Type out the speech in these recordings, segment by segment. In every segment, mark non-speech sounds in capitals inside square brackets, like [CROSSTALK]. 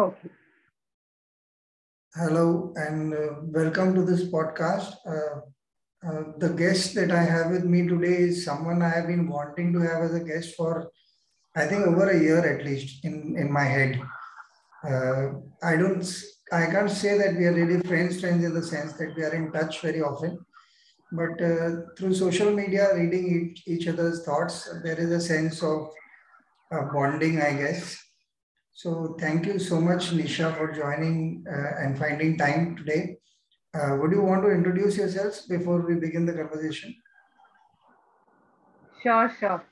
Okay. Hello and uh, welcome to this podcast. Uh, uh, the guest that I have with me today is someone I have been wanting to have as a guest for, I think, over a year at least in, in my head. Uh, I don't, I can't say that we are really friends, friends in the sense that we are in touch very often. But uh, through social media, reading each, each other's thoughts, there is a sense of uh, bonding, I guess. So thank you so much, Nisha, for joining uh, and finding time today. Uh, would you want to introduce yourselves before we begin the conversation? Sure, sure.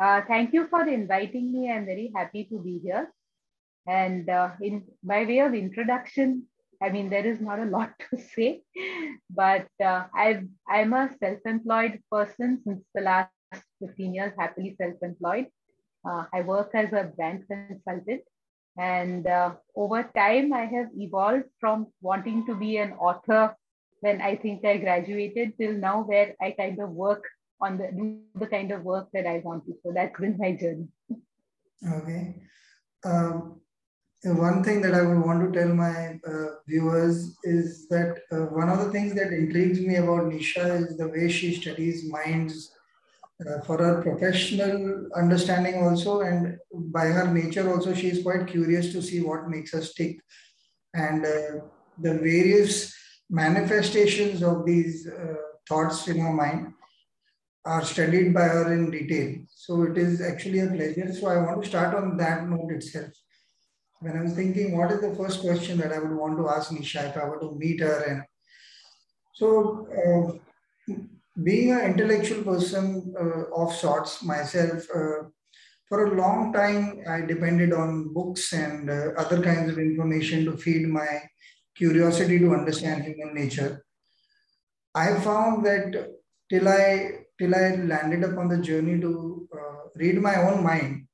Uh, thank you for inviting me. I'm very happy to be here. And uh, in by way of introduction, I mean there is not a [LAUGHS] lot to say, but uh, I've I'm a self-employed person since the last 15 years, happily self-employed. Uh, I work as a brand consultant and uh, over time, I have evolved from wanting to be an author when I think I graduated till now, where I kind of work on the do the kind of work that I want to. So that's been my journey. Okay. Um, one thing that I would want to tell my uh, viewers is that uh, one of the things that intrigues me about Nisha is the way she studies minds uh, for her professional understanding also and by her nature also she is quite curious to see what makes us tick. And uh, the various manifestations of these uh, thoughts in her mind are studied by her in detail. So it is actually a pleasure. So i want to start on that note itself. When i was thinking what is the first question that i would want to ask nisha if i were to meet her? And so uh, being an intellectual person uh, of sorts myself, uh, for a long time, I depended on books and uh, other kinds of information to feed my curiosity to understand human nature. I found that till I till I landed upon the journey to uh, read my own mind,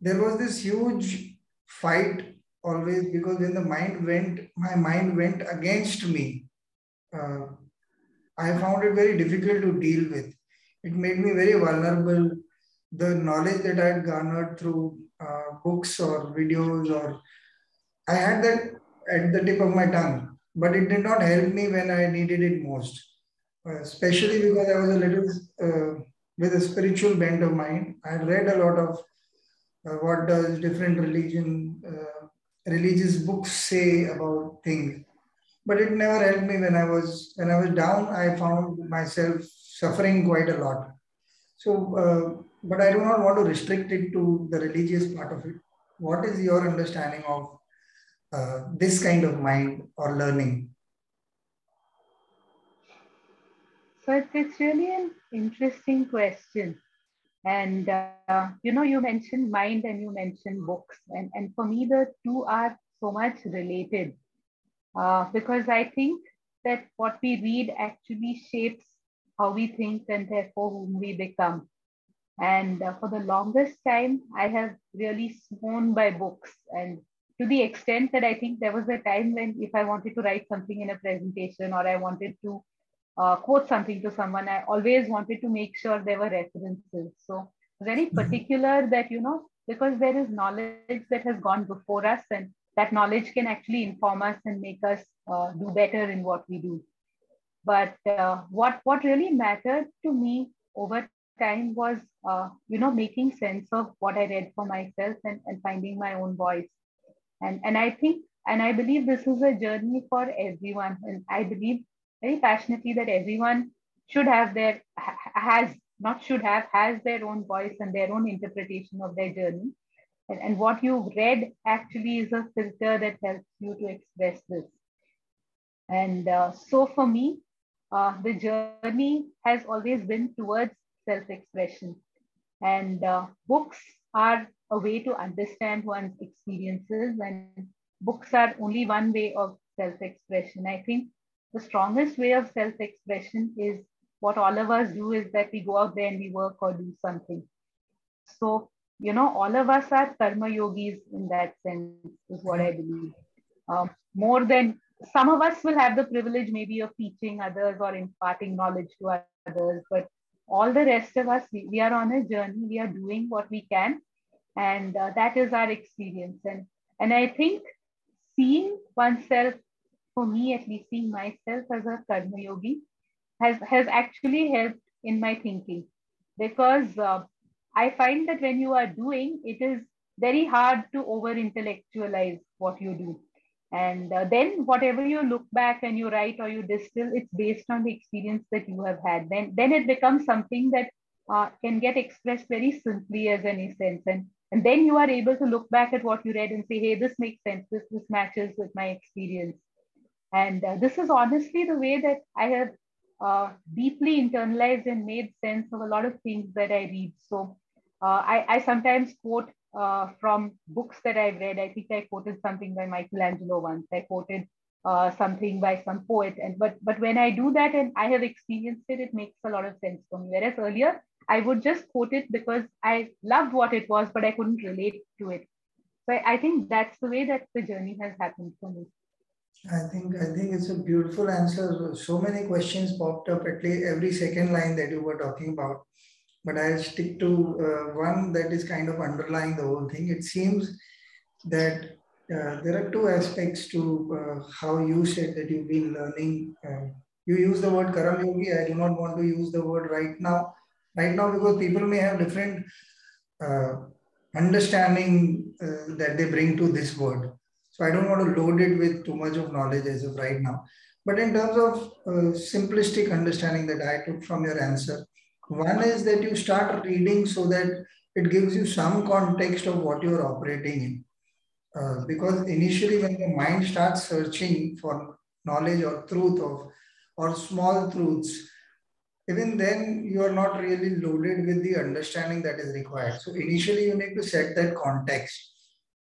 there was this huge fight always because when the mind went, my mind went against me. Uh, I found it very difficult to deal with. It made me very vulnerable. The knowledge that I had garnered through uh, books or videos, or I had that at the tip of my tongue, but it did not help me when I needed it most, uh, especially because I was a little uh, with a spiritual bent of mind. I read a lot of uh, what does different religion, uh, religious books say about things but it never helped me when I was when I was down. I found myself suffering quite a lot. So, uh, but I do not want to restrict it to the religious part of it. What is your understanding of uh, this kind of mind or learning? So it's really an interesting question. And, uh, you know, you mentioned mind and you mentioned books. And, and for me, the two are so much related uh, because I think that what we read actually shapes how we think and therefore whom we become. And uh, for the longest time, I have really sworn by books. And to the extent that I think there was a time when, if I wanted to write something in a presentation or I wanted to uh, quote something to someone, I always wanted to make sure there were references. So, very mm-hmm. particular mm-hmm. that, you know, because there is knowledge that has gone before us and that knowledge can actually inform us and make us uh, do better in what we do. But uh, what what really mattered to me over time was, uh, you know, making sense of what I read for myself and, and finding my own voice. And and I think and I believe this is a journey for everyone. And I believe very passionately that everyone should have their has not should have has their own voice and their own interpretation of their journey and, and what you've read actually is a filter that helps you to express this. And uh, so for me, uh, the journey has always been towards self-expression. And uh, books are a way to understand one's experiences and books are only one way of self-expression. I think the strongest way of self-expression is what all of us do is that we go out there and we work or do something. So you know, all of us are karma yogis in that sense, is what I believe. Um, more than some of us will have the privilege maybe of teaching others or imparting knowledge to others, but all the rest of us, we, we are on a journey, we are doing what we can, and uh, that is our experience. And And I think seeing oneself, for me at least, seeing myself as a karma yogi has, has actually helped in my thinking because uh, I find that when you are doing, it is very hard to over intellectualize what you do. And uh, then whatever you look back and you write or you distill, it's based on the experience that you have had. Then, then it becomes something that uh, can get expressed very simply as an essence. And, and then you are able to look back at what you read and say, hey, this makes sense. This, this matches with my experience. And uh, this is honestly the way that I have uh, deeply internalized and made sense of a lot of things that I read. So I, I, sometimes quote uh, from books that I've read. I think I quoted something by Michelangelo once. I quoted uh, something by some poet. And but but when I do that and I have experienced it, it makes a lot of sense for me. Whereas earlier I would just quote it because I loved what it was, but I couldn't relate to it. So I, I think that's the way that the journey has happened for me. I think I think it's a beautiful answer. So many questions popped up at least every second line that you were talking about. But I'll stick to uh, one that is kind of underlying the whole thing. It seems that uh, there are two aspects to uh, how you said that you've been learning. Uh, you use the word Karam Yogi. I do not want to use the word right now right now because people may have different uh, understanding uh, that they bring to this word. So I don't want to load it with too much of knowledge as of right now. But in terms of simplistic understanding that I took from your answer, one is that you start reading so that it gives you some context of what you're operating in. Uh, because initially when the mind starts searching for knowledge or truth of or small truths, even then you are not really loaded with the understanding that is required. So initially you need to set that context.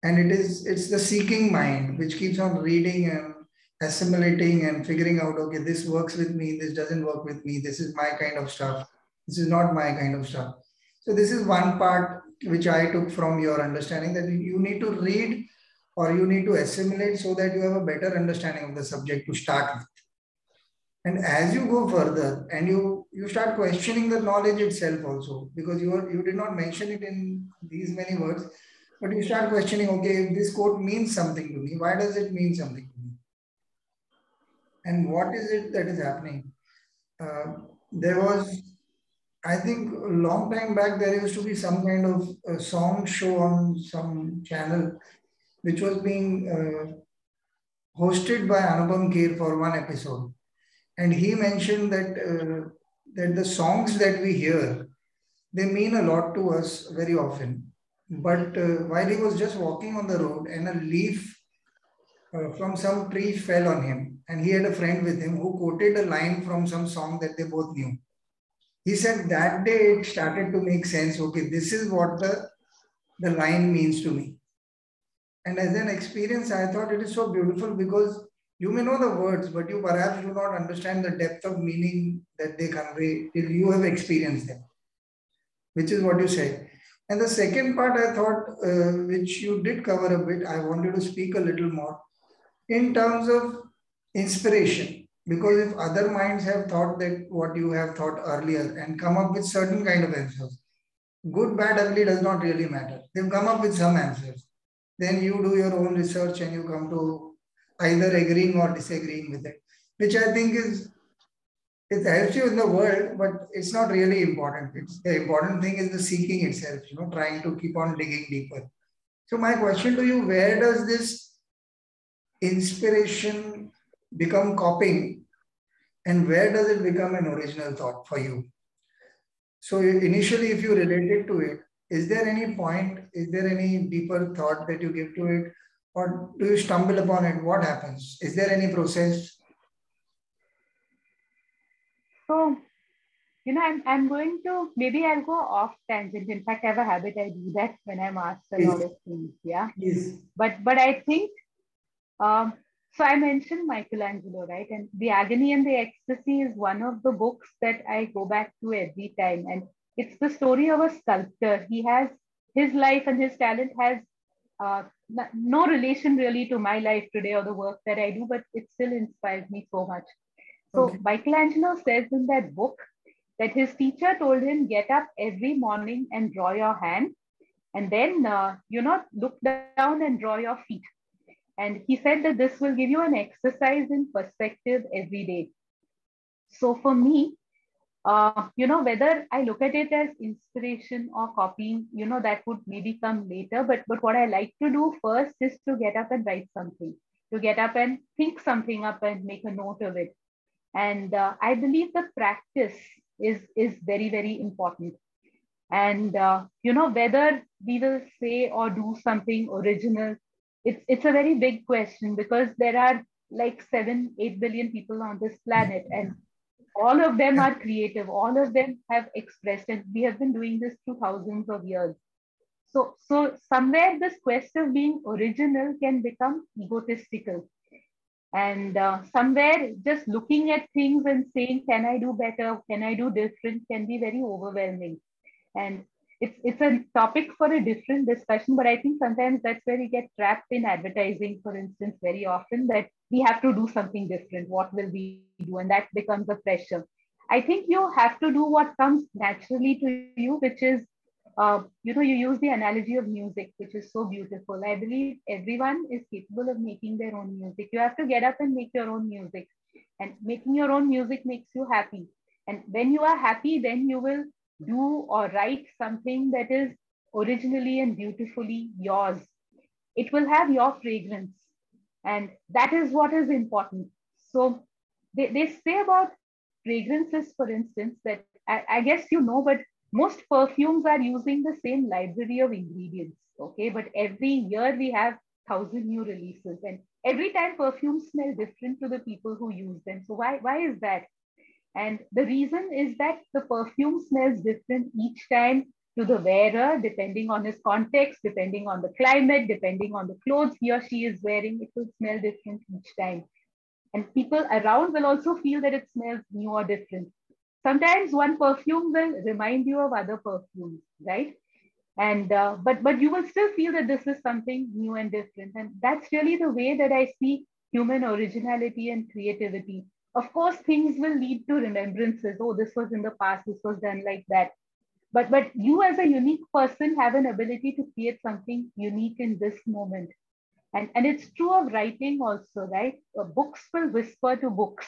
And it is it's the seeking mind which keeps on reading and assimilating and figuring out, okay, this works with me, this doesn't work with me, this is my kind of stuff, this is not my kind of stuff. So this is one part which I took from your understanding that you need to read or you need to assimilate so that you have a better understanding of the subject to start with. And as you go further and you, you start questioning the knowledge itself also, because you, are, you did not mention it in these many words, but you start questioning, okay, if this quote means something to me, why does it mean something to me? And what is it that is happening? Uh, there was, I think a long time back, there used to be some kind of song show on some channel, which was being uh, hosted by Anupam Kher for one episode. And he mentioned that uh, that the songs that we hear they mean a lot to us very often. But uh, while he was just walking on the road and a leaf uh, from some tree fell on him and he had a friend with him who quoted a line from some song that they both knew he said that day it started to make sense okay this is what the the line means to me and as an experience i thought it is so beautiful because you may know the words, but you perhaps do not understand the depth of meaning that they convey till you have experienced them, which is what you said. And the second part I thought, uh, which you did cover a bit, I wanted to speak a little more in terms of inspiration. Because if other minds have thought that what you have thought earlier and come up with certain kind of answers, good, bad, ugly does not really matter. They've come up with some answers. Then you do your own research and you come to either agreeing or disagreeing with it, which I think is it helps you in the world, but it's not really important. It's the important thing is the seeking itself, you know, trying to keep on digging deeper. So my question to you, where does this inspiration become copying and where does it become an original thought for you? So initially, if you related to it, is there any point, is there any deeper thought that you give to it? or do you stumble upon it? What happens? Is there any process? So, you know, I'm, I'm going to, maybe I'll go off tangent. In fact, I have a habit, I do that when I'm asked a lot of things. Yeah. Yes. But, but I think, um, so I mentioned Michelangelo, right? And The Agony and the Ecstasy is one of the books that I go back to every time. And it's the story of a sculptor. He has his life and his talent has uh, no relation really to my life today or the work that I do, but it still inspires me so much. So okay. Michelangelo says in that book that his teacher told him, get up every morning and draw your hand. and then uh, you know look down and draw your feet and he said that this will give you an exercise in perspective every day. So for me uh, you know whether i look at it as inspiration or copying you know that would maybe come later. But but what i like to do first is to get up and write something to get up and think something up and make a note of it. And uh, i believe the practice is is very very important. And uh, you know whether we will say or do something original it's it's a very big question because there are like 7 8 billion people on this planet and all of them are creative. All of them have expressed and we have been doing this through thousands of years. So so somewhere this quest of being original can become egotistical. And uh, somewhere just looking at things and saying can i do better? Can i do different? can be very overwhelming. And it's it's a topic for a different discussion but i think sometimes that's where we get trapped in advertising for instance very often that we have to do something different. What will we do? And that becomes a pressure. I think you have to do what comes naturally to you which is uh, you know you use the analogy of music which is so beautiful. I believe everyone is capable of making their own music. You have to get up and make your own music. And making your own music makes you happy. And when you are happy then you will do or write something that is originally and beautifully yours. It will have your fragrance. And that is what is important. So they, they say about fragrances, for instance, that I, I guess you know, but most perfumes are using the same library of ingredients. Okay. But every year we have thousand new releases. And every time perfumes smell different to the people who use them. So why, why is that? And the reason is that the perfume smells different each time to the wearer, depending on his context, depending on the climate, depending on the clothes he or she is wearing, it will smell different each time. And people around will also feel that it smells new or different. Sometimes one perfume will remind you of other perfumes, right? And uh, but but you will still feel that this is something new and different. And that's really the way that I see human originality and creativity of course, things will lead to remembrances. Oh, this was in the past, this was done like that. But, but you as a unique person have an ability to create something unique in this moment. And, and it's true of writing also, right? Uh, books will whisper to books.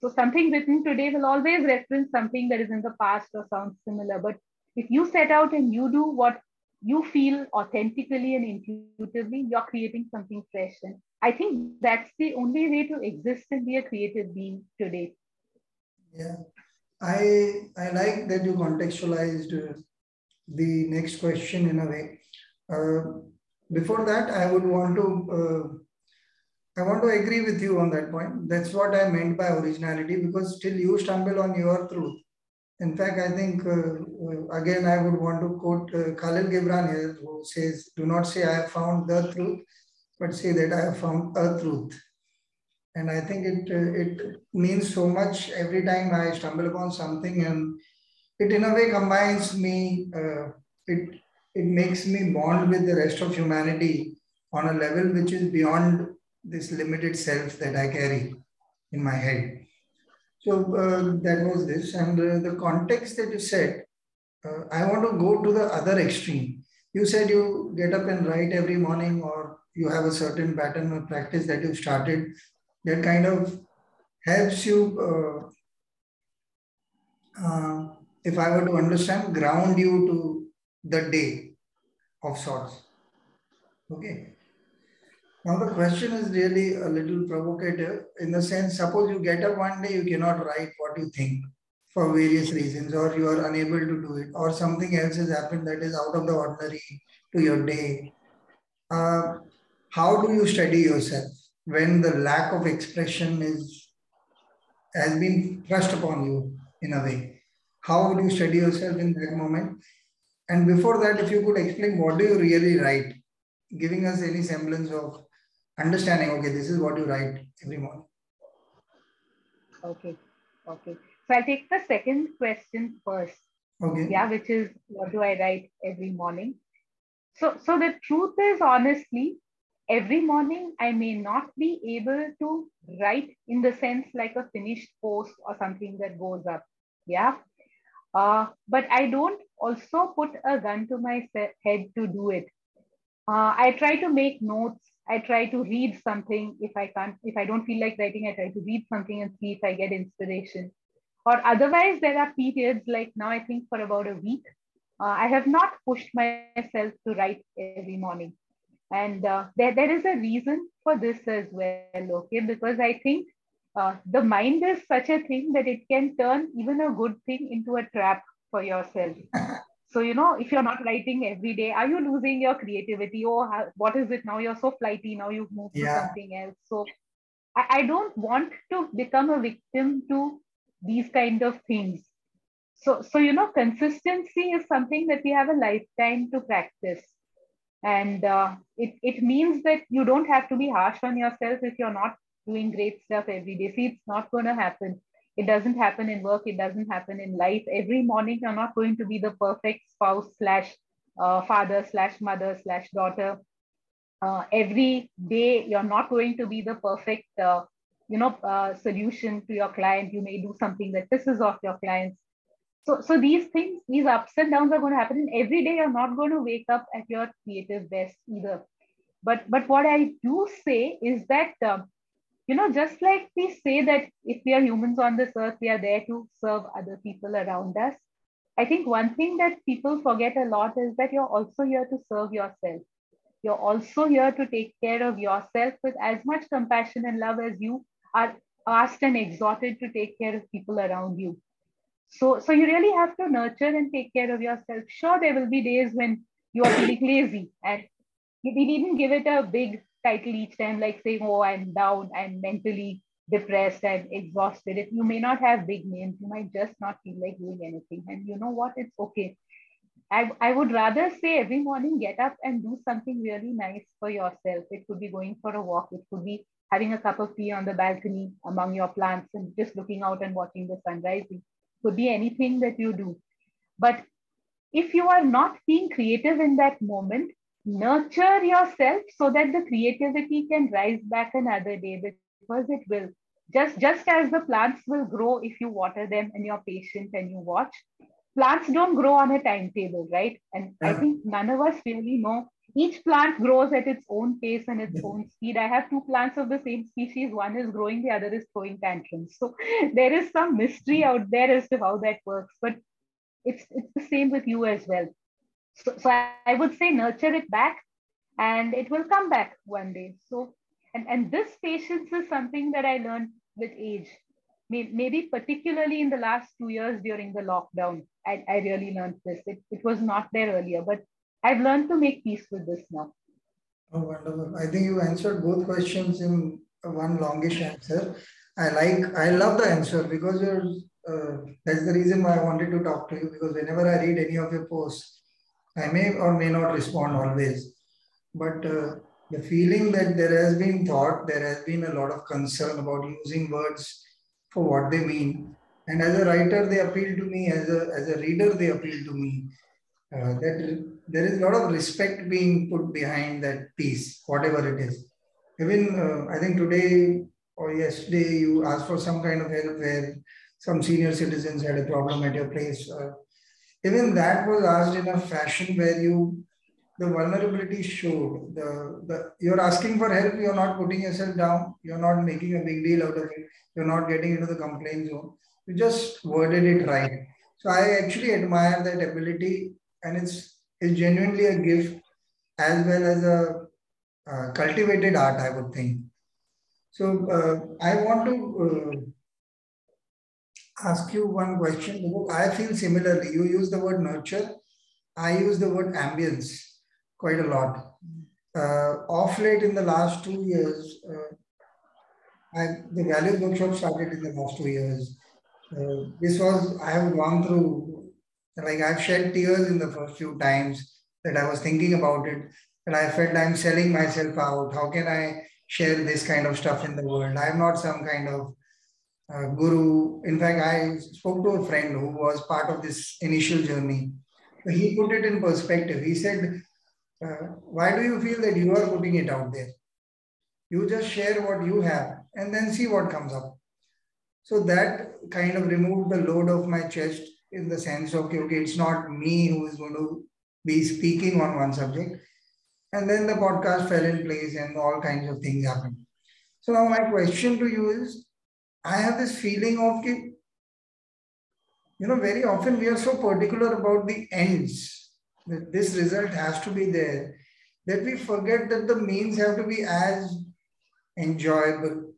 So something written today will always reference something that is in the past or sounds similar. But if you set out and you do what you feel authentically and intuitively, you're creating something fresh. And I think that's the only way to exist and be a creative being today. Yeah, I I like that you contextualized uh, the next question in a way. Uh, before that, I would want to uh, I want to agree with you on that point. That's what I meant by originality because still you stumble on your truth. In fact, I think uh, uh, again I would want to quote uh, Khalil Gibran here, who says, "Do not say I have found the truth." But say that I have found a truth. And I think it, it means so much every time I stumble upon something and it in a way combines me, uh, it, it makes me bond with the rest of humanity on a level which is beyond this limited self that I carry in my head. So uh, that was this. And uh, the context that you said, uh, I want to go to the other extreme. You said you get up and write every morning or you have a certain pattern of practice that you've started that kind of helps you, uh, uh, if I were to understand, ground you to the day of sorts. Okay. Now the question is really a little provocative in the sense, suppose you get up one day, you cannot write what you think for various reasons, or you are unable to do it, or something else has happened that is out of the ordinary to your day. Uh, how do you study yourself when the lack of expression is has been thrust upon you in a way? How would you study yourself in that moment? And before that if you could explain what do you really write giving us any semblance of understanding okay this is what you write every morning. Okay okay. So i'll take the second question first. Okay. Yeah which is what do i write every morning? So so the truth is honestly every morning I may not be able to write in the sense like a finished post or something that goes up. Yeah. Uh, but I don't also put a gun to my head to do it. Uh, I try to make notes. I try to read something. If I can't, if I don't feel like writing, I try to read something and see if I get inspiration. Or otherwise, there are periods like now, I think for about a week, uh, I have not pushed myself to write every morning. And uh, there, there is a reason for this as well, okay? Because I think uh, the mind is such a thing that it can turn even a good thing into a trap for yourself. so, you know, if you're not writing every day, are you losing your creativity? Or oh, what is it now? You're so flighty. Now you've moved yeah. to something else. So, I, I don't want to become a victim to these kind of things. So, so you know, consistency is something that we have a lifetime to practice. And uh, it, it means that you don't have to be harsh on yourself if you're not doing great stuff every day. See, it's not going to happen. It doesn't happen in work. It doesn't happen in life. Every morning, you're not going to be the perfect spouse slash uh, father slash mother slash daughter. Uh, every day, you're not going to be the perfect, uh, you know, uh, solution to your client. You may do something that pisses off your clients. So, so these things, these ups and downs are going to happen. And every day, you're not going to wake up at your creative best either. But, but what I do say is that um, you know, just like we say that if we are humans on this earth, we are there to serve other people around us. I think one thing that people forget a lot is that you're also here to serve yourself. You're also here to take care of yourself with as much compassion and love as you are asked and exhorted to take care of people around you. So, so you really have to nurture and take care of yourself. Sure, there will be days when you are feeling lazy and we needn't give it a big title each time, like saying, oh, I'm down, I'm mentally depressed and exhausted. If you may not have big names, you might just not feel like doing anything. And you know what? It's okay. I, I would rather say every morning get up and do something really nice for yourself. It could be going for a walk, it could be having a cup of tea on the balcony among your plants and just looking out and watching the sun. Could be anything that you do. But if you are not being creative in that moment, nurture yourself so that the creativity can rise back another day because it will. Just just as the plants will grow if you water them and you're patient and you watch. Plants don't grow on a timetable right? And i think none of us really know each plant grows at its own pace and its own speed i have two plants of the same species one is growing the other is throwing tantrums so [LAUGHS] there is some mystery out there as to how that works but it's it's the same with you as well so, so I would say nurture it back and it will come back one day. So, and, and this patience is something that I learned with age. Maybe particularly in the last two years during the lockdown, I, I really learned this. It, it was not there earlier, but I've learned to make peace with this now. Oh, wonderful. I think you answered both questions in one longish answer. I like, I love the answer because you're, uh, that's the reason why I wanted to talk to you because whenever I read any of your posts, I may or may not respond always, but uh, the feeling that there has been thought, there has been a lot of concern about using words for what they mean. And as a writer, they appeal to me, as a, as a reader, they appeal to me. Uh, that there is a lot of respect being put behind that piece, whatever it is. Even uh, I think today or yesterday, you asked for some kind of help where some senior citizens had a problem at your place. Uh, even that was asked in a fashion where you the vulnerability showed the, the you're asking for help you're not putting yourself down you're not making a big deal out of it you're not getting into the complaint zone you just worded it right so i actually admire that ability and it's it's genuinely a gift as well as a uh, cultivated art i would think so uh, i want to uh, ask you one question. I feel similarly. You use the word nurture. I use the word ambience quite a lot. Uh, off late in the last two years, uh, I, the values workshop started in the last two years. Uh, this was, I have gone through, like I've shed tears in the first few times that I was thinking about it. And I felt I'm selling myself out. How can I share this kind of stuff in the world? I'm not some kind of uh, guru. In fact, I spoke to a friend who was part of this initial journey. He put it in perspective. He said, uh, Why do you feel that you are putting it out there? You just share what you have and then see what comes up. So that kind of removed the load of my chest in the sense of, okay, okay, it's not me who is going to be speaking on one subject. And then the podcast fell in place and all kinds of things happened. So now my question to you is, I have this feeling of, you know, very often we are so particular about the ends, that this result has to be there, that we forget that the means have to be as enjoyable.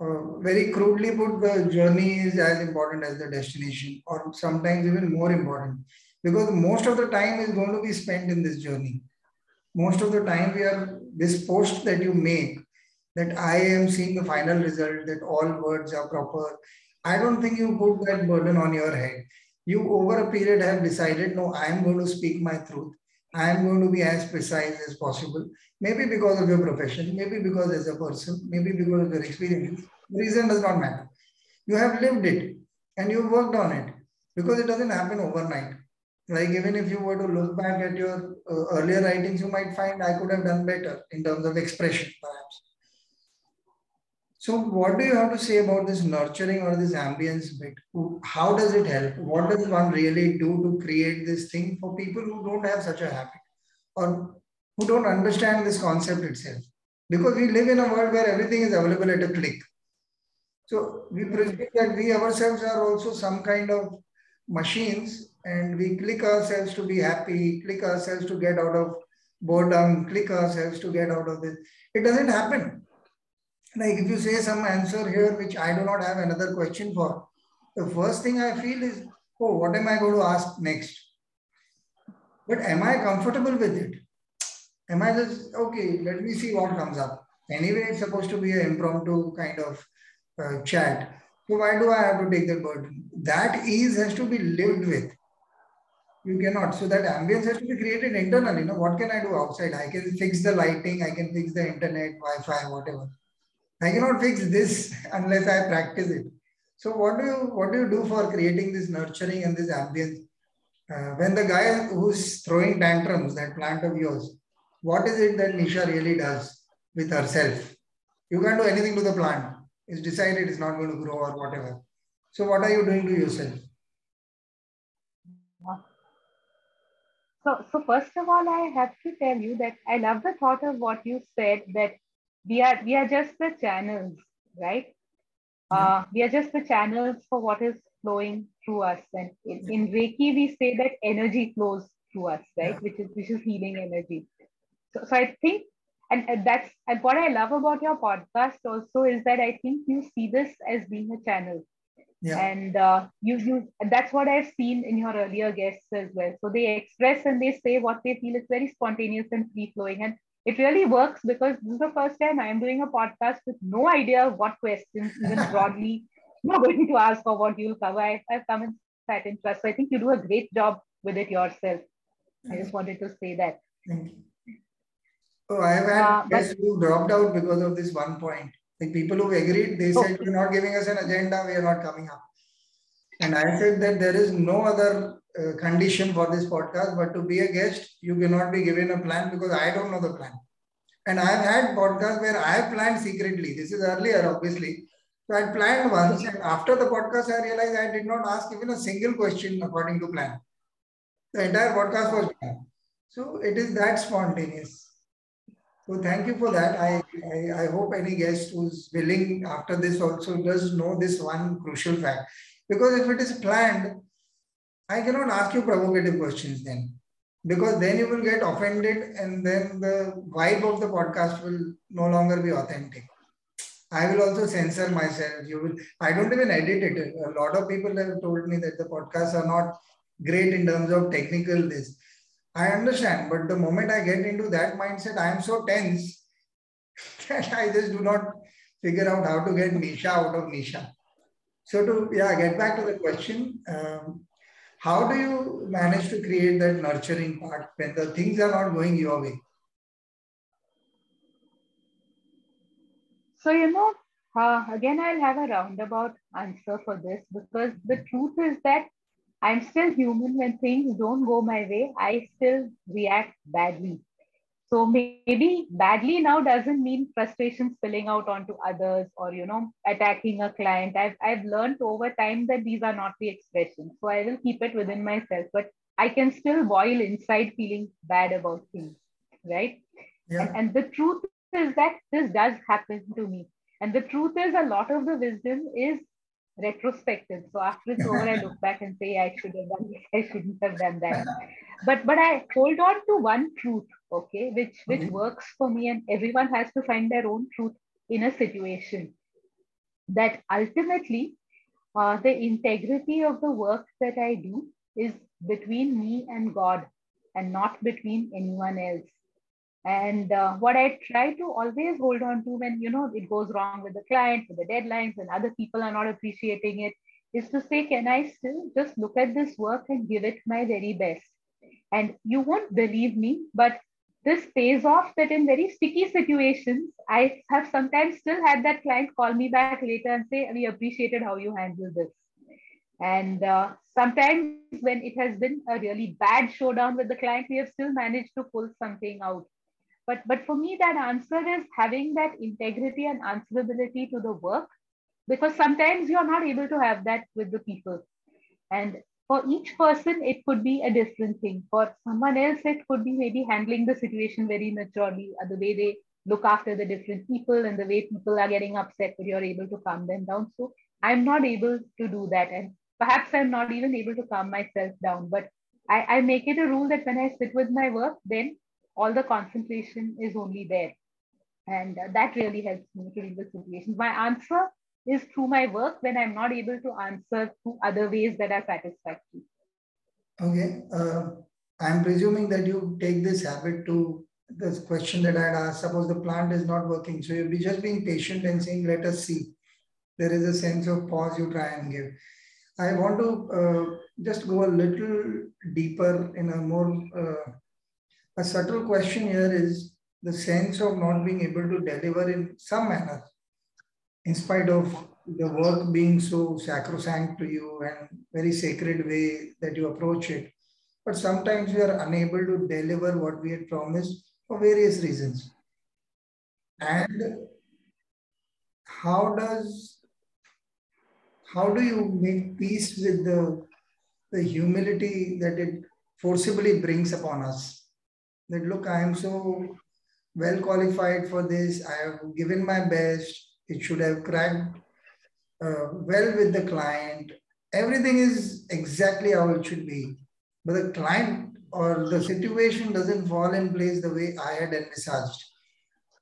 Uh, very crudely put, the journey is as important as the destination, or sometimes even more important, because most of the time is going to be spent in this journey. Most of the time, we are this post that you make that I am seeing the final result, that all words are proper. I don't think you put that burden on your head. You, over a period, have decided, no, I am going to speak my truth. I am going to be as precise as possible. Maybe because of your profession, maybe because as a person, maybe because of your experience. The reason does not matter. You have lived it and you worked on it because it doesn't happen overnight. Like even if you were to look back at your uh, earlier writings, you might find I could have done better in terms of expression. So what do you have to say about this nurturing or this ambience bit? How does it help? What does one really do to create this thing for people who don't have such a habit or who don't understand this concept itself? Because we live in a world where everything is available at a click. So we presume that we ourselves are also some kind of machines and we click ourselves to be happy, click ourselves to get out of boredom, click ourselves to get out of this. It doesn't happen like if you say some answer here which I do not have another question for, the first thing I feel is, oh, what am I going to ask next? But am I comfortable with it? Am I just, okay, let me see what comes up. Anyway, it's supposed to be an impromptu kind of uh, chat. So why do I have to take that burden? That ease has to be lived with. You cannot. So that ambience has to be created internally. You know, what can I do outside? I can fix the lighting, I can fix the internet, Wi-Fi, whatever. I cannot fix this [LAUGHS] unless I practice it. So what do you what do you do for creating this nurturing and this ambience? Uh, when the guy who's throwing tantrums, that plant of yours, what is it that Nisha really does with herself? You can't do anything to the plant. It's decided it's not going to grow or whatever. So what are you doing to yourself? So, so first of all, I have to tell you that I love the thought of what you said that we are we are just the channels right? Yeah. uh, we are just the channels for what is flowing through us. And in, in reiki we say that energy flows through us right? Yeah. which is which is healing energy. So, so i think and, and that's and what i love about your podcast also is that i think you see this as being a channel. Yeah. and uh, you you that's what i've seen in your earlier guests as well. So they express and they say what they feel is very spontaneous and free flowing and it really works because this is the first time I am doing a podcast with no idea what questions, even [LAUGHS] broadly, you're going to ask or what you'll cover. I, have come in sat in trust. So I think you do a great job with it yourself. I just wanted to say that. Thank you. Oh, I have had uh, guests who dropped out because of this one point. Like people who agreed, they said, You're not giving us an agenda, we are not coming up. And I said that there is no other uh, condition for this podcast, but to be a guest, you cannot be given a plan because I don't know the plan. And I've had podcasts where I have planned secretly. This is earlier, obviously. So I planned once, and after the podcast, I realized I did not ask even a single question according to plan. The entire podcast was planned. So it is that spontaneous. So thank you for that. I, I, I hope any guest who's willing after this also does know this one crucial fact. Because if it is planned, I cannot ask you provocative questions then because then you will get offended and then the vibe of the podcast will no longer be authentic. I will also censor myself. You will. I don't even edit it. A lot of people have told me that the podcasts are not great in terms of technical this. I understand, but the moment I get into that mindset, I am so tense [LAUGHS] that I just do not figure out how to get Nisha out of Nisha. So to yeah, get back to the question, um, how do you manage to create that nurturing part when the things are not going your way? So, you know, uh, again, I'll have a roundabout answer for this because the truth is that I'm still human when things don't go my way. I still react badly. So maybe badly now doesn't mean frustration spilling out onto others or you know attacking a client i've i've learned over time that these are not the expressions so i will keep it within myself but i can still boil inside feeling bad about things right yeah. and, and the truth is that this does happen to me and the truth is a lot of the wisdom is retrospective. So after it's over, I look back and say, I should have done this, [LAUGHS] I shouldn't have done that. But but I hold on to one truth, okay, which which mm-hmm. works for me, and everyone has to find their own truth in a situation. That ultimately, uh, the integrity of the work that I do is between me and God, and not between anyone else. And uh, what I try to always hold on to when you know it goes wrong with the client, with the deadlines, and other people are not appreciating it, is to say, can I still just look at this work and give it my very best? And you won't believe me, but this pays off that in very sticky situations, I have sometimes still had that client call me back later and say, We appreciated how you handled this. And uh, sometimes when it has been a really bad showdown with the client, we have still managed to pull something out. But, but for me, that answer is having that integrity and answerability to the work, because sometimes you're not able to have that with the people. And for each person, it could be a different thing. For someone else, it could be maybe handling the situation very maturely, uh, the way they look after the different people and the way people are getting upset, but you're able to calm them down. So I'm not able to do that. And perhaps I'm not even able to calm myself down. But I, I make it a rule that when I sit with my work, then all the concentration is only there. And uh, that really helps me to read the situation. My answer is through my work when I'm not able to answer through other ways that are satisfactory. Okay. Uh, I'm presuming that you take this habit to this question that I had asked. Suppose the plant is not working. So you'll be just being patient and saying, let us see. There is a sense of pause you try and give. I want to uh, just go a little deeper in a more uh, a subtle question here is the sense of not being able to deliver in some manner, in spite of the work being so sacrosanct to you and very sacred way that you approach it. But sometimes we are unable to deliver what we had promised for various reasons. And how does how do you make peace with the, the humility that it forcibly brings upon us? that look, I am so well qualified for this. I have given my best. It should have cracked uh, well with the client. Everything is exactly how it should be. But the client or the situation doesn't fall in place the way I had envisaged.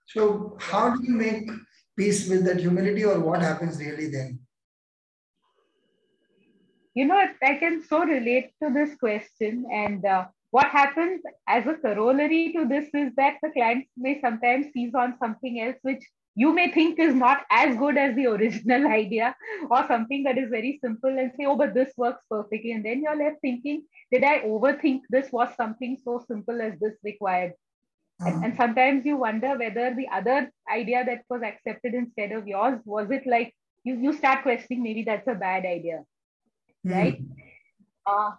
So, how do you make peace with that humility, or what happens really then? You know, I can so relate to this question, and uh, what happens as a corollary to this is that the client may sometimes seize on something else which you may think is not as good as the original [LAUGHS] idea or something that is very simple and say, oh, but this works perfectly. And then you're left thinking, did I overthink this? Was something so simple as this required? And, uh-huh. and, sometimes you wonder whether the other idea that was accepted instead of yours was it like you, you start questioning maybe that's a bad idea, mm. right? Uh,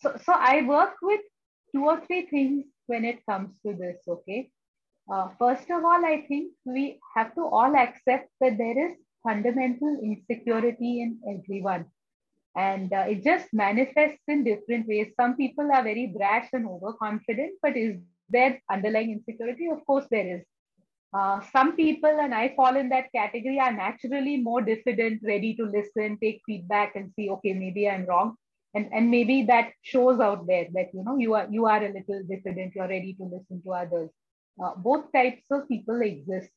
so, so I work with two or three things when it comes to this, okay? Uh, first of all, I think we have to all accept that there is fundamental insecurity in everyone. And uh, it just manifests in different ways. Some people are very brash and overconfident, but is there underlying insecurity? Of course, there is. Uh, some people, and I fall in that category, are naturally more diffident, ready to listen, take feedback, and see, okay, maybe I'm wrong and and maybe that shows out there that you know you are you are a little diffident you're ready to listen to others uh, both types of people exist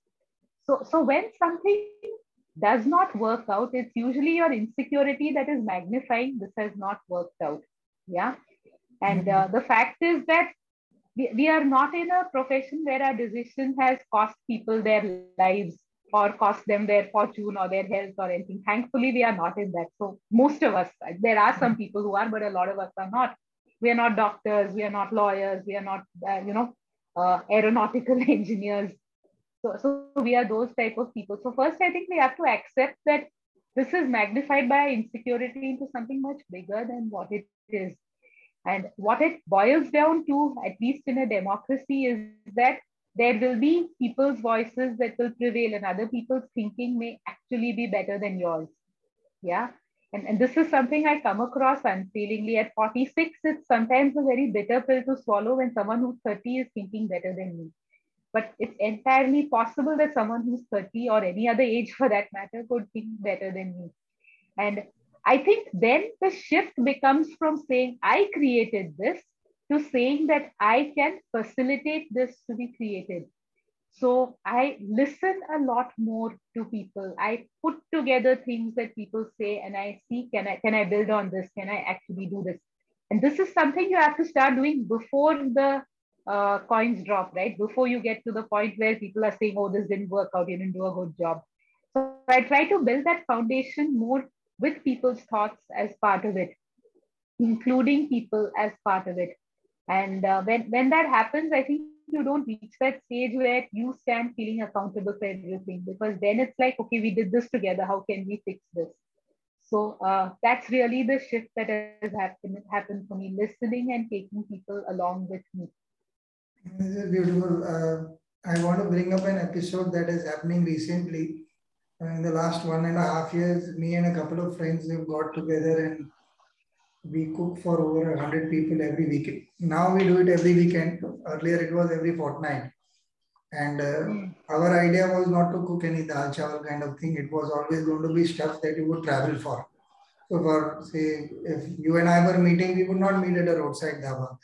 so so when something does not work out it's usually your insecurity that is magnifying this has not worked out yeah and uh, the fact is that we, we are not in a profession where our decision has cost people their lives or cost them their fortune or their health or anything. Thankfully, we are not in that. So most of us, there are some people who are, but a lot of us are not. We are not doctors. We are not lawyers. We are not, uh, you know, uh, aeronautical [LAUGHS] engineers. So, so we are those type of people. So first, I think we have to accept that this is magnified by insecurity into something much bigger than what it is. And what it boils down to, at least in a democracy, is that there will be people's voices that will prevail and other people's thinking may actually be better than yours. Yeah. And, and this is something I come across unfailingly. At 46, it's sometimes a very bitter pill to swallow when someone who's 30 is thinking better than me. But it's entirely possible that someone who's 30 or any other age for that matter could think better than me. And I think then the shift becomes from saying, I created this to saying that I can facilitate this to be created. So I listen a lot more to people. I put together things that people say and I see, can I, can I build on this? Can I actually do this? And this is something you have to start doing before the uh, coins drop, right? Before you get to the point where people are saying, oh, this didn't work out, you didn't do a good job. So I try to build that foundation more with people's thoughts as part of it, including people as part of it. And uh, when, when that happens, I think you don't reach that stage where you stand feeling accountable for everything because then it's like, okay, we did this together. How can we fix this? So uh, that's really the shift that has happened, happened for me, listening and taking people along with me. This is beautiful. Uh, I want to bring up an episode that is happening recently in the last one and a half years, me and a couple of friends have got together and we cook for over 100 people every weekend. Now we do it every weekend. Earlier it was every fortnight. And uh, mm. our idea was not to cook any dal chawal kind of thing. It was always going to be stuff that you would travel for. So for say, if you and I were meeting, we would not meet at a roadside dhaba.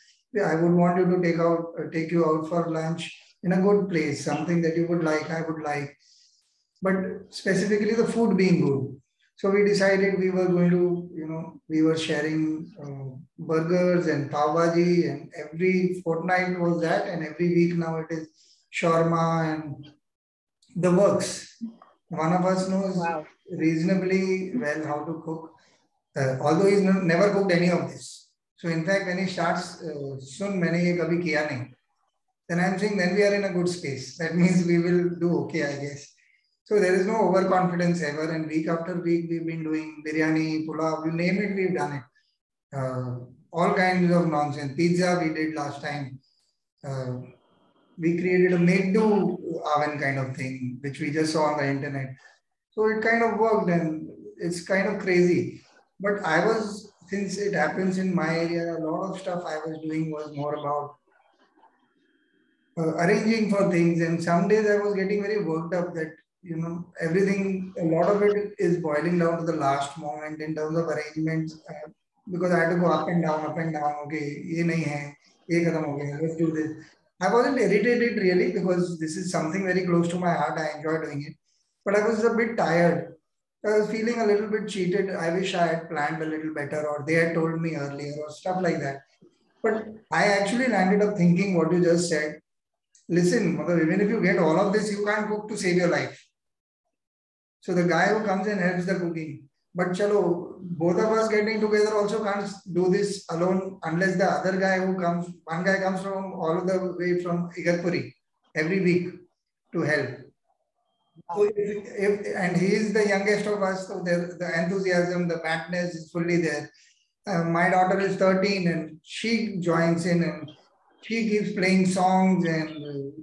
I would want you to take out, uh, take you out for lunch in a good place, something that you would like, I would like but specifically the food being good. So we decided we were going to, you know, we were sharing uh, burgers and pav bhaji, and every fortnight was that, and every week now it is shawarma and the works. One of us knows wow. reasonably well how to cook, uh, although he's never cooked any of this. So in fact, when he starts, uh, maine ye kabhi kiya nahi, then I'm saying then we are in a good space. That [LAUGHS] means we will do okay, I guess. So there is no overconfidence ever. And week after week, we've been doing biryani, pulao, you name it, we've done it. Uh, all kinds of nonsense. Pizza we did last time. Uh, we created a make-do oven kind of thing, which we just saw on the internet. So it kind of worked and it's kind of crazy. But I was, since it happens in my area, a lot of stuff I was doing was more about uh, arranging for things. And some days I was getting very worked up that you know everything a lot of it is boiling down to the last moment in terms of arrangements uh, because i had to go up and down up and down okay ye nahi hai ye khatam ho gaya let's do this i wasn't irritated really because this is something very close to my heart i enjoy doing it but i was a bit tired i was feeling a little bit cheated i wish i had planned a little better or they had told me earlier or stuff like that but i actually landed up thinking what you just said listen mother, even if you get all of this you can't cook to save your life so the guy who comes and helps the cooking. But chalo, both of us getting together also can't do this alone unless the other guy who comes, one guy comes from all the way from Igatpuri every week to help. So if, if, and he is the youngest of us, so the, the enthusiasm, the madness is fully there. Uh, my daughter is 13 and she joins in and she keeps playing songs and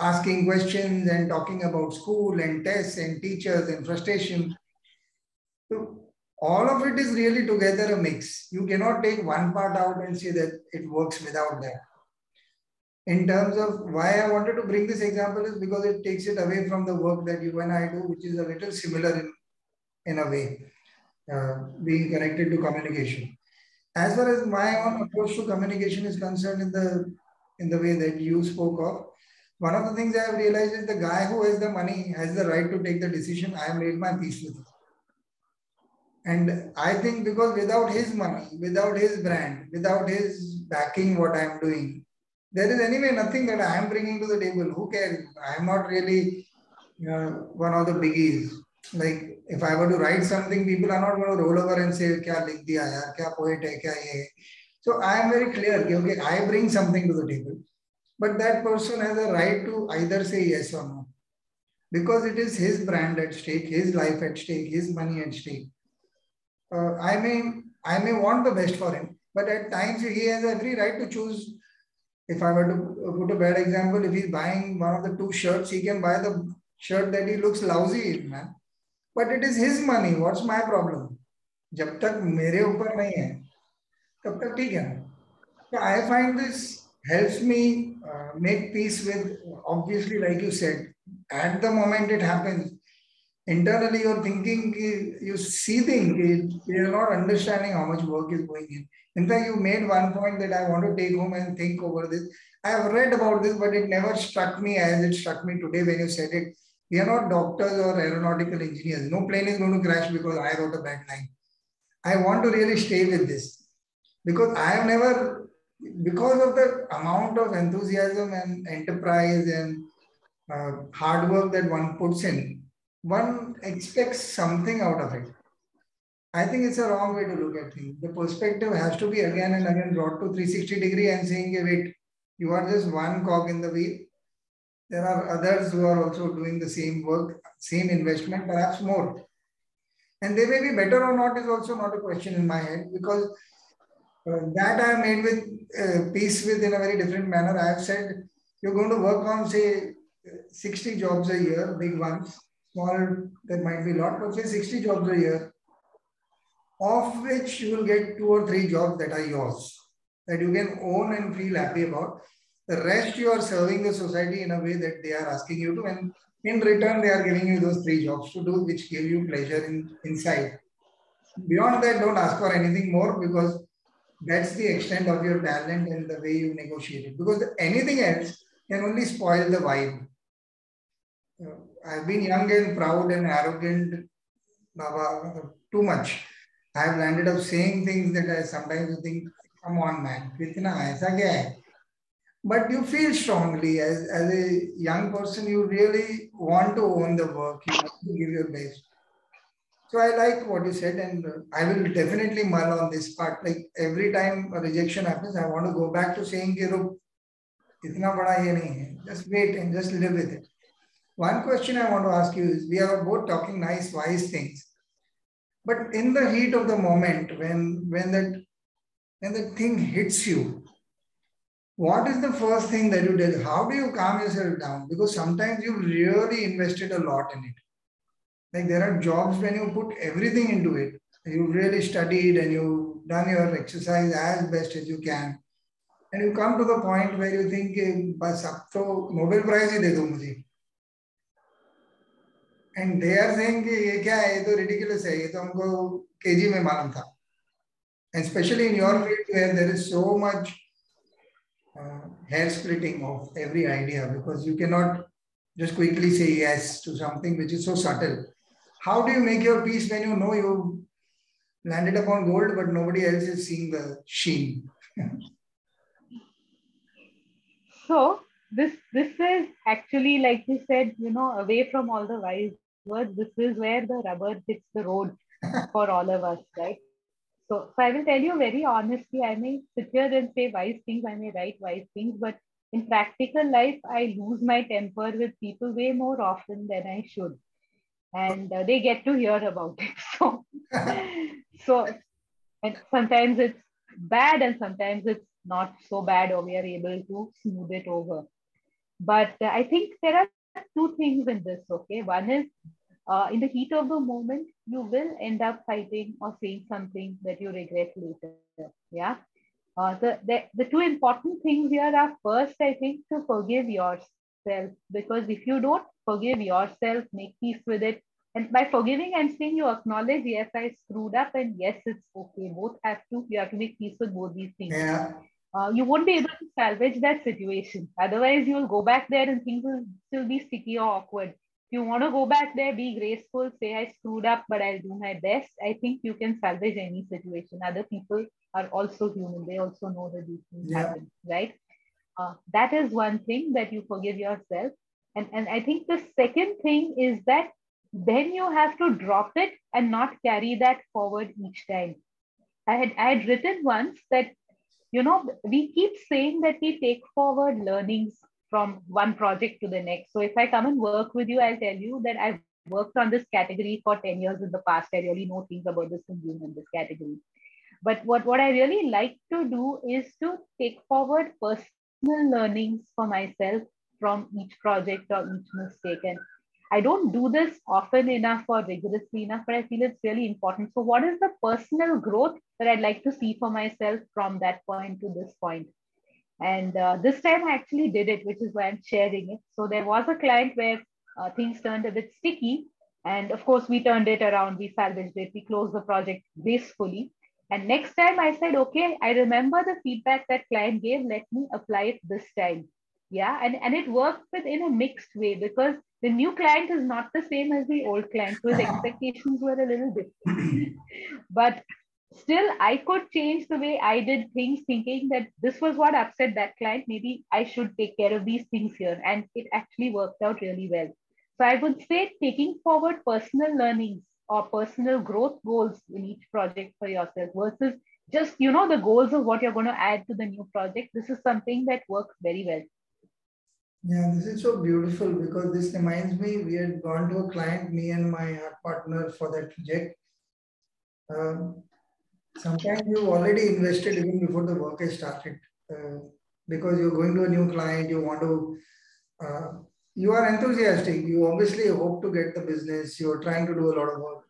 asking questions and talking about school and tests and teachers and frustration. So all of it is really together a mix. You cannot take one part out and say that it works without that. In terms of why I wanted to bring this example is because it takes it away from the work that you and I do, which is a little similar in, in a way, uh, being connected to communication. As far as my own approach to communication is concerned in the in the way that you spoke of, one of the things I have realized is the guy who has the money has the right to take the decision. I have made my peace with it. And I think because without his money, without his brand, without his backing what I am doing, there is anyway nothing that I am bringing to the table. Who cares? I am not really you know, one of the biggies. Like if I were to write something, people are not going to roll over and say, "Kya likh diya yaar? Kya poet hai? Kya ye?" So I am very clear. Okay, I bring something to the table. But that person has a right to either say yes or no. Because it is his brand at stake, his life at stake, his money at stake Uh, I may I may want the best for him, But at times he has every right to choose. If I were to put a bad example, if he's buying one of the two shirts, he can buy the shirt that he looks lousy in, man. But it is his money. What's my problem? जब तक मेरे ऊपर नहीं है तब तक ठीक है So I find this helps me uh, make peace with, obviously, like you said, at the moment it happens, internally you're thinking, you're seething, you're not understanding how much work is going in. In fact, you made one point that I want to take home and think over this. I have read about this, but it never struck me as it struck me today when you said it. We are not doctors or aeronautical engineers. No plane is going to crash because I wrote a bad line. I want to really stay with this because I have never because of the amount of enthusiasm and enterprise and uh, hard work that one puts in, one expects something out of it. I think it's a wrong way to look at things. The perspective has to be again and again brought to 360 degree and saying, wait, you are just one cog in the wheel. There are others who are also doing the same work, same investment, perhaps more. And they may be better or not is also not a question in my head because uh, that I made with uh, peace with in a very different manner. I have said you're going to work on say 60 jobs a year, big ones, small there might be a lot, but say 60 jobs a year, of which you will get two or three jobs that are yours, that you can own and feel happy about. The rest you are serving the society in a way that they are asking you to, and in return they are giving you those three jobs to do, which give you pleasure in, inside. Beyond that, don't ask for anything more because that's the extent of your talent and the way you negotiate it. Because anything else can only spoil the vibe. Uh, I've been young and proud and arrogant too much. I've landed up saying things that I sometimes think, come on, man, but you feel strongly as, as a young person, you really want to own the work, you want to give your best. So I like what you said, and I will definitely mull on this part. Like every time a rejection happens, I want to go back to saying, कि रुक इतना बड़ा ये नहीं है. Just wait and just live with it. One question I want to ask you is we are both talking nice, wise things. But in the heat of the moment, when when that when that thing hits you, what is the first thing that you do? How do you calm yourself down? Because sometimes you've really invested a lot in it. Like there are jobs when you put everything into it. You really studied and you've done your exercise as best as you can. And you come to the point where you think, Nobel Prize. ही दे दो मुझे. And they are saying कि ये क्या है ये तो ridiculous है ये तो हमको केजी में मालूम था. And especially in your field where there is so much uh, hair splitting of every idea because you cannot just quickly say yes to something which is so subtle. How do you make your peace when you know you landed upon gold, but nobody else is seeing the sheen? [LAUGHS] so this this is actually like you said, you know, away from all the wise words, this is where the rubber hits the road for all of us, right? So, so I will tell you very honestly, I may sit here and say wise things, I may write wise things, but in practical life, I lose my temper with people way more often than I should and uh, they get to hear about it. [LAUGHS] So, so and sometimes it's bad and sometimes it's not so bad, or we are able to smooth it over. But uh, I think there are two things in this. Okay, one is uh, in the heat of the moment, you will end up fighting or saying something that you regret later. Yeah. Uh, the, the, the two important things here are first, I think, to forgive yourself. Because if you don't forgive yourself, make peace with it. And by forgiving, I'm saying you acknowledge, yes, I screwed up, and yes, it's okay. Both have to, you have to make peace with both these things. Yeah. Uh, you won't be able to salvage that situation. Otherwise, you'll go back there and things will still be sticky or awkward. If you want to go back there, be graceful, say, I screwed up, but I'll do my best. I think you can salvage any situation. Other people are also human. They also know that these things yeah. happen, right? Uh, that is one thing that you forgive yourself. And, and I think the second thing is that then you have to drop it and not carry that forward each time. I had, I had written once that, you know, we keep saying that we take forward learnings from one project to the next. So if I come and work with you, I'll tell you that I've worked on this category for 10 years in the past. I really know things about this consumer in this category. But what, what I really like to do is to take forward personal learnings for myself from each project or each mistake. And I don't do this often enough or rigorously enough, but I feel it's really important. So, what is the personal growth that I'd like to see for myself from that point to this point? And uh, this time I actually did it, which is why I'm sharing it. So, there was a client where uh, things turned a bit sticky. And of course, we turned it around, we salvaged it, we closed the project gracefully. And next time I said, okay, I remember the feedback that client gave, let me apply it this time. Yeah. And, and it worked within a mixed way because the new client is not the same as the old client. So his expectations were a little different. [LAUGHS] but still, I could change the way I did things, thinking that this was what upset that client. Maybe I should take care of these things here. And it actually worked out really well. So I would say taking forward personal learnings or personal growth goals in each project for yourself versus just you know the goals of what you're going to add to the new project this is something that works very well yeah this is so beautiful because this reminds me we had gone to a client me and my partner for that project um, sometimes you already invested even before the work has started uh, because you're going to a new client you want to uh, you are enthusiastic. You obviously hope to get the business. You're trying to do a lot of work.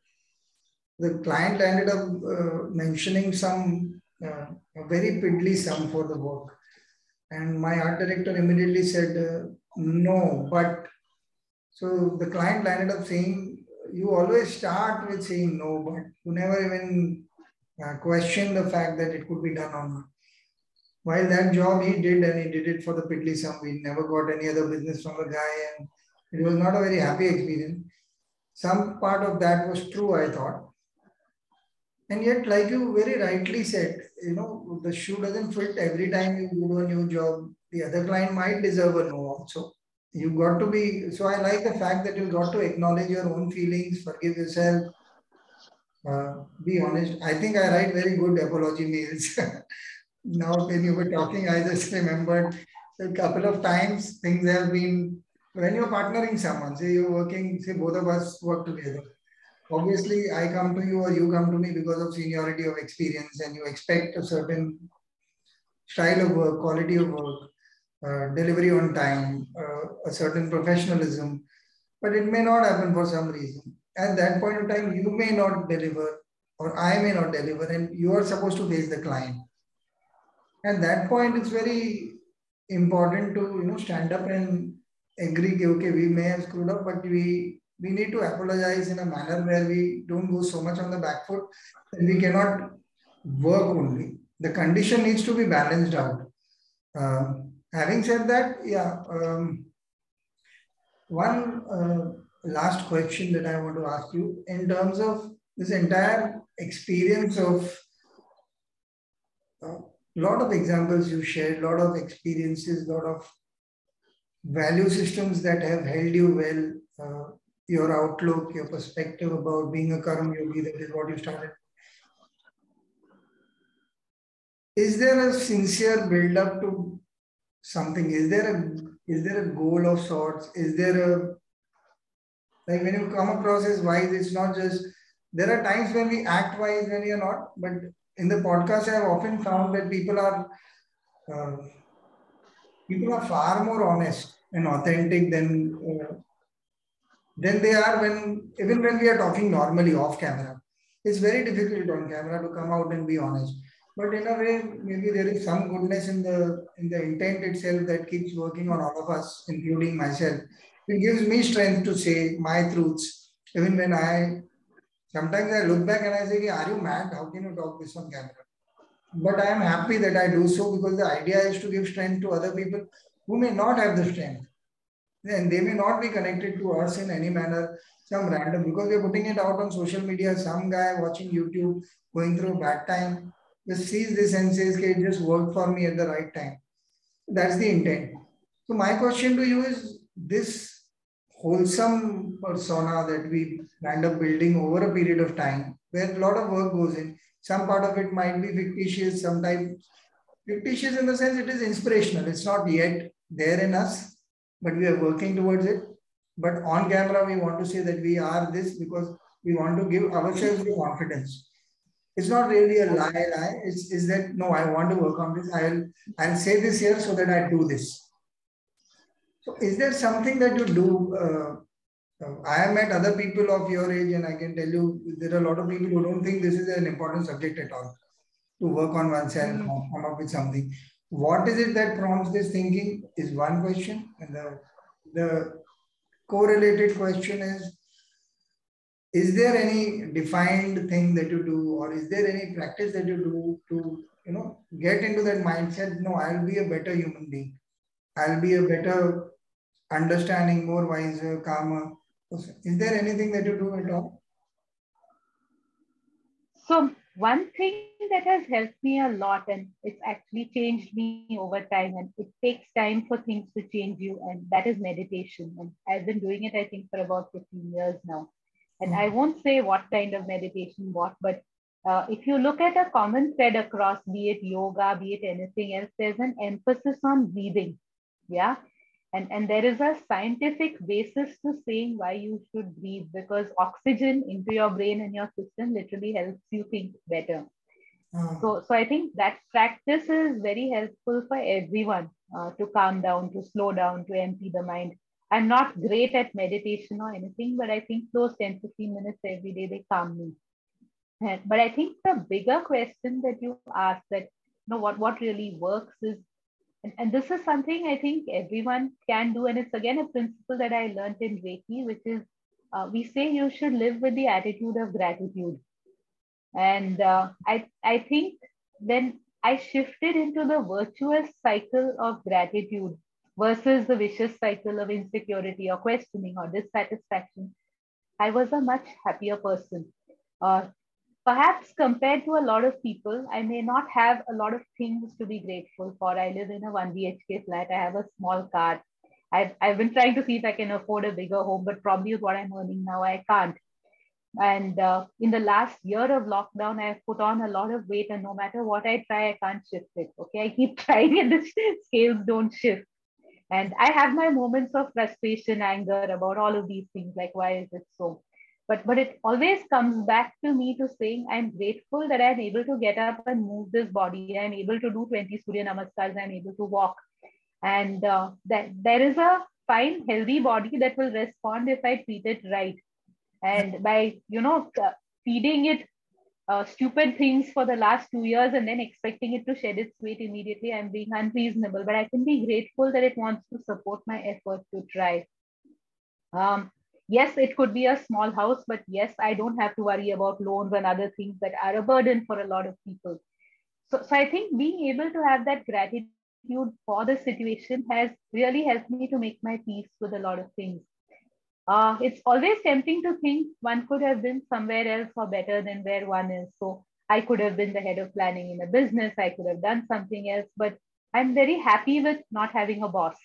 The client ended up uh, mentioning some uh, a very piddly sum for the work. And my art director immediately said, uh, no, but so the client ended up saying, you always start with saying no, but you never even uh, question the fact that it could be done or not. While that job he did and he did it for the piddly sum, we never got any other business from the guy and it was not a very happy experience. Some part of that was true, I thought. And yet, like you very rightly said, you know, the shoe doesn't fit every time you go to a new job. The other client might deserve a no also. You got to be, so I like the fact that you got to acknowledge your own feelings, forgive yourself, uh, be honest. I think I write very good apology mails. [LAUGHS] now when you were talking, I just remembered a couple of times things have been when you're partnering someone, say you're working, say both of us work together. Obviously, I come to you or you come to me because of seniority of experience, and you expect a certain style of work, quality of work, uh, delivery on time, uh, a certain professionalism, but it may not happen for some reason. At that point in time, you may not deliver, or I may not deliver, and you are supposed to face the client. At that point, it's very important to you know stand up and agree. Okay, we may have screwed up, but we we need to apologize in a manner where we don't go so much on the back foot and we cannot work only. The condition needs to be balanced out. Uh, having said that, yeah, um, one uh, last question that I want to ask you in terms of this entire experience of uh, lot of examples you shared, lot of experiences, lot of value systems that have held you well, uh, your outlook, your perspective about being a Karma Yogi, that is what you started. Is there a sincere build up to something? Is there a is there a goal of sorts? Is there a like when you come across as wise, it's not just there are times when we act wise when you're not, but in the podcast, I have often found that people are uh, people are far more honest and authentic than uh, than they are when even when we are talking normally off camera. It's very difficult on camera to come out and be honest. But in a way, maybe there is some goodness in the in the intent itself that keeps working on all of us, including myself. It gives me strength to say my truths, even when I Sometimes I look back and I say, Are you mad? How can you talk this on camera? But I am happy that I do so because the idea is to give strength to other people who may not have the strength. And they may not be connected to us in any manner, some random, because we're putting it out on social media. Some guy watching YouTube going through bad time just sees this and says, okay, it just worked for me at the right time. That's the intent. So, my question to you is this wholesome persona that we end up building over a period of time, where a lot of work goes in. Some part of it might be fictitious, sometimes fictitious in the sense it is inspirational. It's not yet there in us, but we are working towards it. But on camera, we want to say that we are this because we want to give ourselves the confidence. it's not really a lie, lie. It's, is that no, I want to work on this. I'll I'll say this here so that I do this. So is there something that you do? Uh, uh, I have met other people of your age, and I can tell you there are a lot of people who don't think this is an important subject at all to work on oneself, mm come up with something. What is it that prompts this thinking is one question, and the the correlated question is is there any defined thing that you do or is there any practice that you do to you know get into that mindset? No i'll be a better human being. I'll be a better understanding more wiser calmer is there anything that you do at all? So one thing that has helped me a lot and it's actually changed me over time and it takes time for things to change you and that is meditation and i've been doing it i think for about 15 years now and I won't say what kind of meditation, what, but uh, if you look at a common thread across, be it yoga, be it anything else, there's an emphasis on breathing. Yeah. And, and there is a scientific basis to saying why you should breathe because oxygen into your brain and your system literally helps you think better. Mm. So, so I think that practice is very helpful for everyone uh, to calm down, to slow down, to empty the mind. I'm not great at meditation or anything, but I think those 10, 15 minutes every day, they calm me. And, but I think the bigger question that you ask that, you know, what, what really works is, and, and this is something I think everyone can do. And it's again a principle that I learned in Reiki, which is uh, we say you should live with the attitude of gratitude. And uh, I, I think when I shifted into the virtuous cycle of gratitude, versus the vicious cycle of insecurity or questioning or dissatisfaction, I was a much happier person. Uh, perhaps compared to a lot of people, I may not have a lot of things to be grateful for. I live in a 1 BHK flat, I have a small car. I've, I've been trying to see if I can afford a bigger home, but probably with what I'm earning now, I can't. And uh, in the last year of lockdown, I've put on a lot of weight, and no matter what I try, I can't shift it. Okay, I keep [LAUGHS] trying, and the scales don't shift. And I have my moments of frustration, anger about all of these things, like why is it so? But but it always comes back to me to saying I'm grateful that I'm able to get up and move this body. I'm able to do 20 Surya Namaskars. I'm able to walk, and uh, that there is a fine, healthy body that will respond if I treat it right. And by you know feeding it uh, stupid things for the last two years and then expecting it to shed its weight immediately. I'm being unreasonable, but I can be grateful that it wants to support my effort to try. Um, yes, it could be a small house, but yes, I don't have to worry about loans and other things that are a burden for a lot of people. So, so I think being able to have that gratitude for the situation has really helped me to make my peace with a lot of things. Uh, it's always tempting to think one could have been somewhere else or better than where one is. So I could have been the head of planning in a business. I could have done something else, but I'm very happy with not having a boss.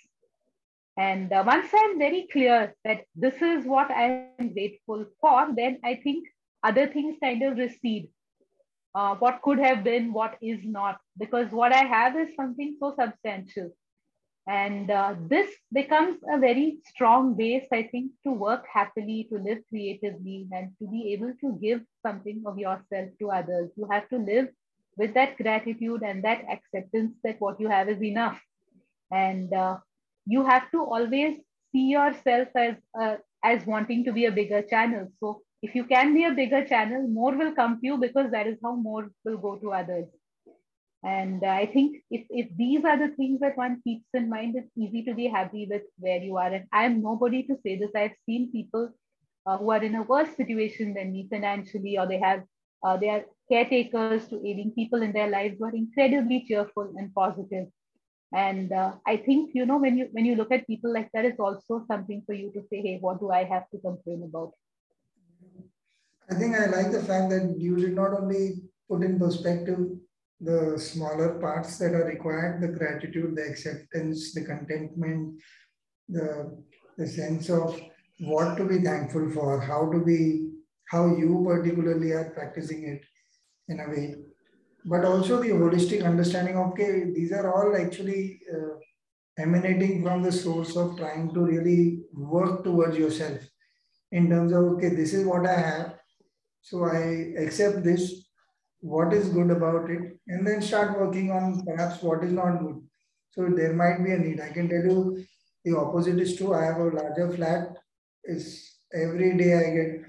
And uh, once I'm very clear that this is what I'm grateful for, then I think other things kind of recede. Uh, what could have been, what is not, because what I have is something so substantial. And uh, this becomes a very strong base, I think, to work happily, to live creatively, and to be able to give something of yourself to others. You have to live with that gratitude and that acceptance that what you have is enough. And uh, you have to always see yourself as, uh, as wanting to be a bigger channel. So if you can be a bigger channel, more will come to you because that is how more will go to others. And I think if, if these are the things that one keeps in mind, it's easy to be happy with where you are. And I am nobody to say this. I've seen people uh, who are in a worse situation than me financially, or they have uh, they are caretakers to aiding people in their lives who are incredibly cheerful and positive. And uh, I think you know when you when you look at people like that, it's also something for you to say, hey, what do I have to complain about? I think I like the fact that you did not only put in perspective the smaller parts that are required, the gratitude, the acceptance, the contentment, the, the sense of what to be thankful for, how to be, how you particularly are practicing it in a way. But also the holistic understanding okay, these are all actually uh, emanating from the source of trying to really work towards yourself in terms of, okay, this is what I have. So I accept this what is good about it, and then start working on perhaps what is not good. So there might be a need. I can tell you the opposite is true. I have a larger flat. Is every day I get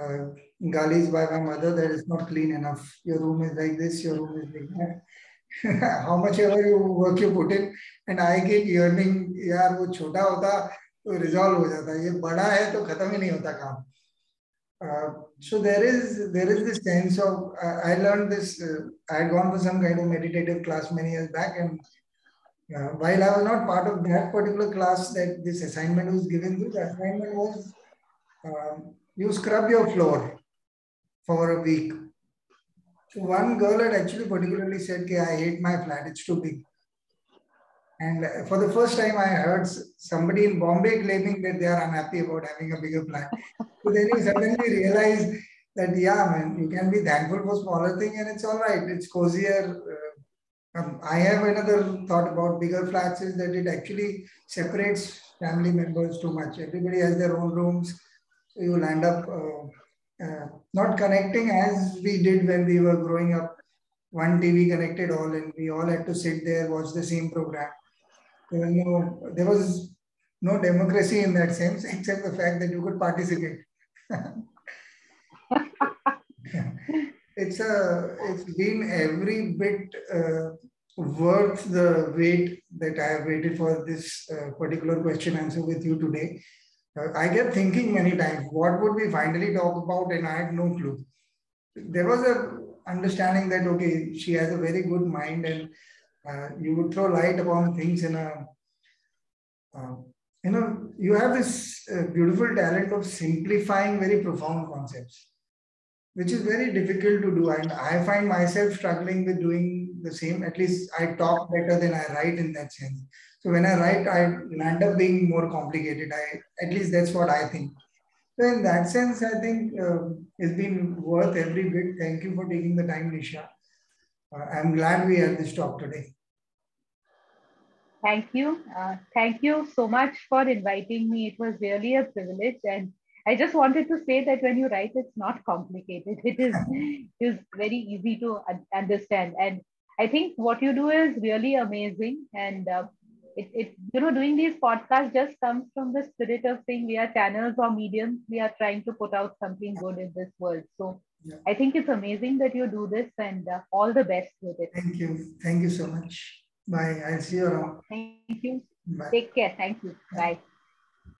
uh, galis by my mother that is not clean enough. Your room is like this. Your room is like that. [LAUGHS] how much ever you work you put in and I keep yearning यार वो छोटा होता तो resolve हो जाता ये बड़ा है तो खत्म ही नहीं होता काम uh, so there is there is this sense of uh, I learned this. Uh, I had gone for some kind of meditative class many years back, and uh, while I was not part of that particular class that this assignment was given to, the assignment was um, you scrub your floor for a week. One girl had actually particularly said, "Okay, I hate my flat; it's too big." And for the first time, I heard somebody in Bombay claiming that they are unhappy about having a bigger flat. so then you suddenly realize that, yeah, man, you can be thankful for smaller thing and it's all right. It's cozier. Uh, um, I have another thought about bigger flats is that it actually separates family members too much. Everybody has their own rooms. So you'll end up uh, uh, not connecting as we did when we were growing up. One TV connected all and we all had to sit there, watch the same program there was no, there was no democracy in that sense, [LAUGHS] except the fact that you could participate. [LAUGHS] it's a, it's been every bit uh, worth the wait that I have waited for this uh, particular question answer with you today. I kept thinking many times, what would we finally talk about? And I had no clue. There was a understanding that, okay, she has a very good mind and uh, you would throw light upon things in a, uh, you know, you have this uh, beautiful talent of simplifying very profound concepts, which is very difficult to do. And I find myself struggling with doing the same. At least I talk better than I write in that sense. So when I write, I end up being more complicated. I at least that's what I think. So in that sense, I think uh, it's been worth every bit. Thank you for taking the time, Nisha. Uh, I'm glad we had this talk today. Thank you. Uh, thank you so much for inviting me. It was really a privilege. And I just wanted to say that when you write, it's not complicated. [LAUGHS] It is, [LAUGHS] it is very easy to understand. And I think what you do is really amazing. And uh, it, it, you know, doing these podcasts just comes from the spirit of saying we are channels or mediums. We are trying to put out something good in this world. So yeah. I think it's amazing that you do this and uh, all the best with it. Thank you. Thank you so much. Bye. I'll see you around. Thank you. Bye. Take care. Thank you. Bye.